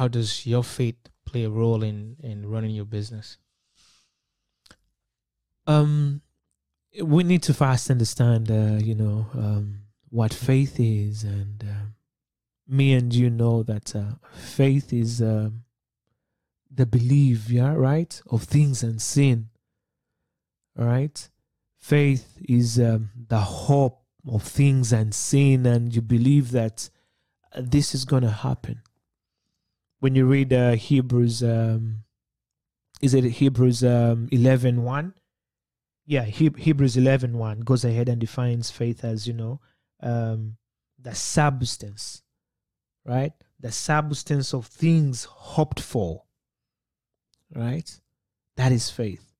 how does your faith play a role in in running your business? Um, we need to first understand, uh, you know, um, what faith is, and um me and you know that uh, faith is um the belief, yeah, right, of things unseen. All right, faith is um, the hope of things unseen, and you believe that uh, this is going to happen. When you read uh, Hebrews, um, is it Hebrews um, 11 1? Yeah, he- Hebrews 11 1 goes ahead and defines faith as, you know, um, the substance, right? The substance of things hoped for, right? That is faith.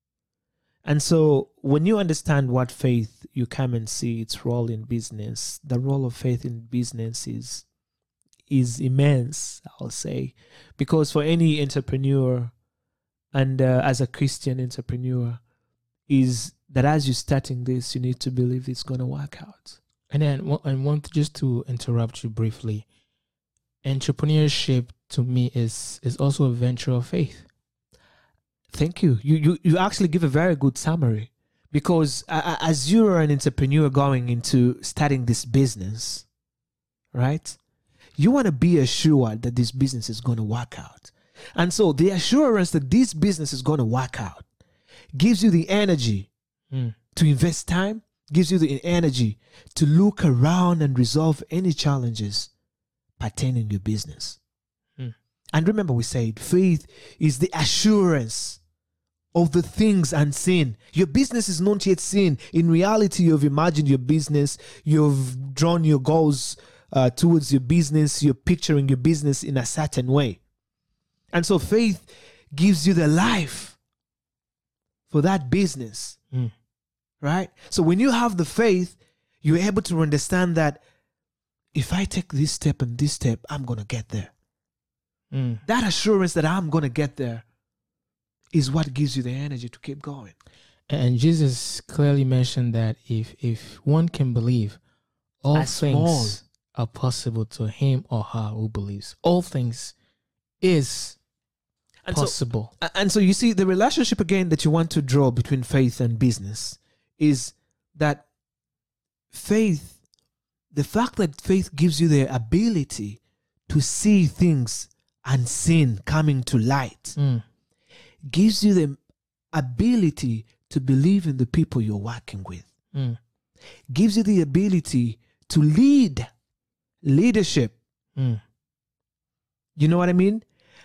And so when you understand what faith, you come and see its role in business. The role of faith in business is is immense, I'll say, because for any entrepreneur, and uh, as a Christian entrepreneur, is that as you're starting this, you need to believe it's going to work out. And then, and want just to interrupt you briefly, entrepreneurship to me is is also a venture of faith. Thank you. You you you actually give a very good summary because uh, as you're an entrepreneur going into starting this business, right? You want to be assured that this business is going to work out. And so the assurance that this business is going to work out gives you the energy Mm. to invest time, gives you the energy to look around and resolve any challenges pertaining to your business. Mm. And remember, we said faith is the assurance of the things unseen. Your business is not yet seen. In reality, you've imagined your business, you've drawn your goals uh, towards your business, you're picturing your business in a certain way. And so faith gives you the life for that business. Mm. Right? So when you have the faith, you're able to understand that if I take this step and this step, I'm going to get there. Mm. That assurance that I'm going to get there is what gives you the energy to keep going. And Jesus clearly mentioned that if if one can believe, all As things small. Are possible to him or her who believes. All things is And so, possible. a- and so you see the relationship again that you want to draw between faith and business is that faith the fact that faith gives you the ability to see things unseen coming to light Mm. gives you the ability to believe in the people you're working with Mm. gives you the ability to lead leadership Mm. you know what i mean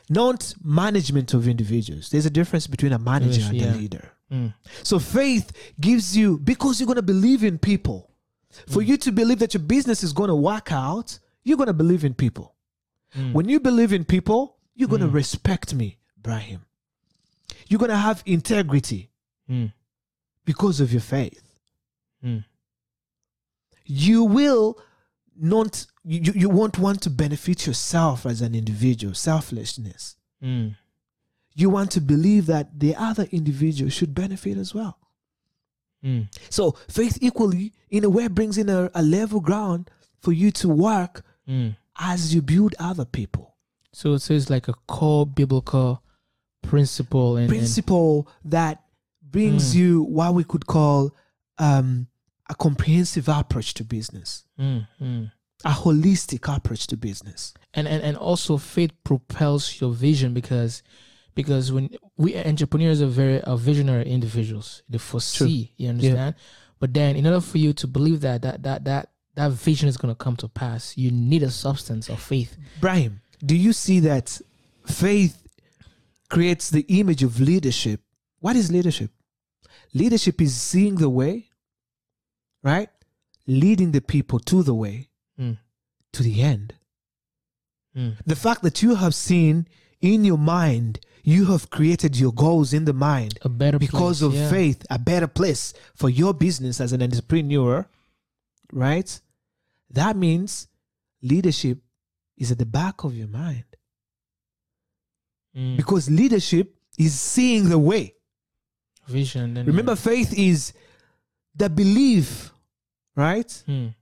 not management of individuals there's a difference between a manager Yes, and yeah. a leader Mm. so faith gives you because you're going to believe in people for you to believe that your business is going to work out you're going to believe in people Mm. when you believe in people you're going to Mm. respect me brahim you're going to have integrity Mm. because of your faith Mm. you will not you, you won't want to benefit yourself as an individual selflessness Mm. you want to believe that the other individual should benefit as well Mm. so faith equally in a way brings in a, a level ground for you to work Mm. as you build other people So it says like a core biblical principle and, and principle that brings Mm. you what we could call um, a comprehensive approach to business Mm. Mm. a holistic approach to business and and and also faith propels your vision because because when we entrepreneurs are very are visionary individuals they foresee you understand but then in order for you to believe that that that that that vision is going to come to pass you need a substance of faith Brahim, do you see that faith creates the image of leadership? What is leadership? Leadership is seeing the way, right? Leading the people to the way, Mm. to the end. Mm. The fact that you have seen in your mind, you have created your goals in the mind a better because place, of yeah. faith, a better place for your business as an entrepreneur, right? That means leadership is at the back of your mind Mm. because leadership is seeing the way. vision Remember, faith is the belief, right? Mm.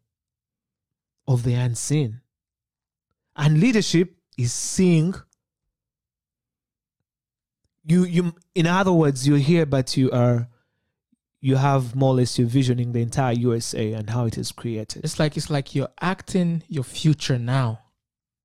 Of the unseen. And leadership is seeing. You you in other words, you're here but you are you have more or less you're visioning the entire USA and how it is created. It's like it's like you're acting your future now.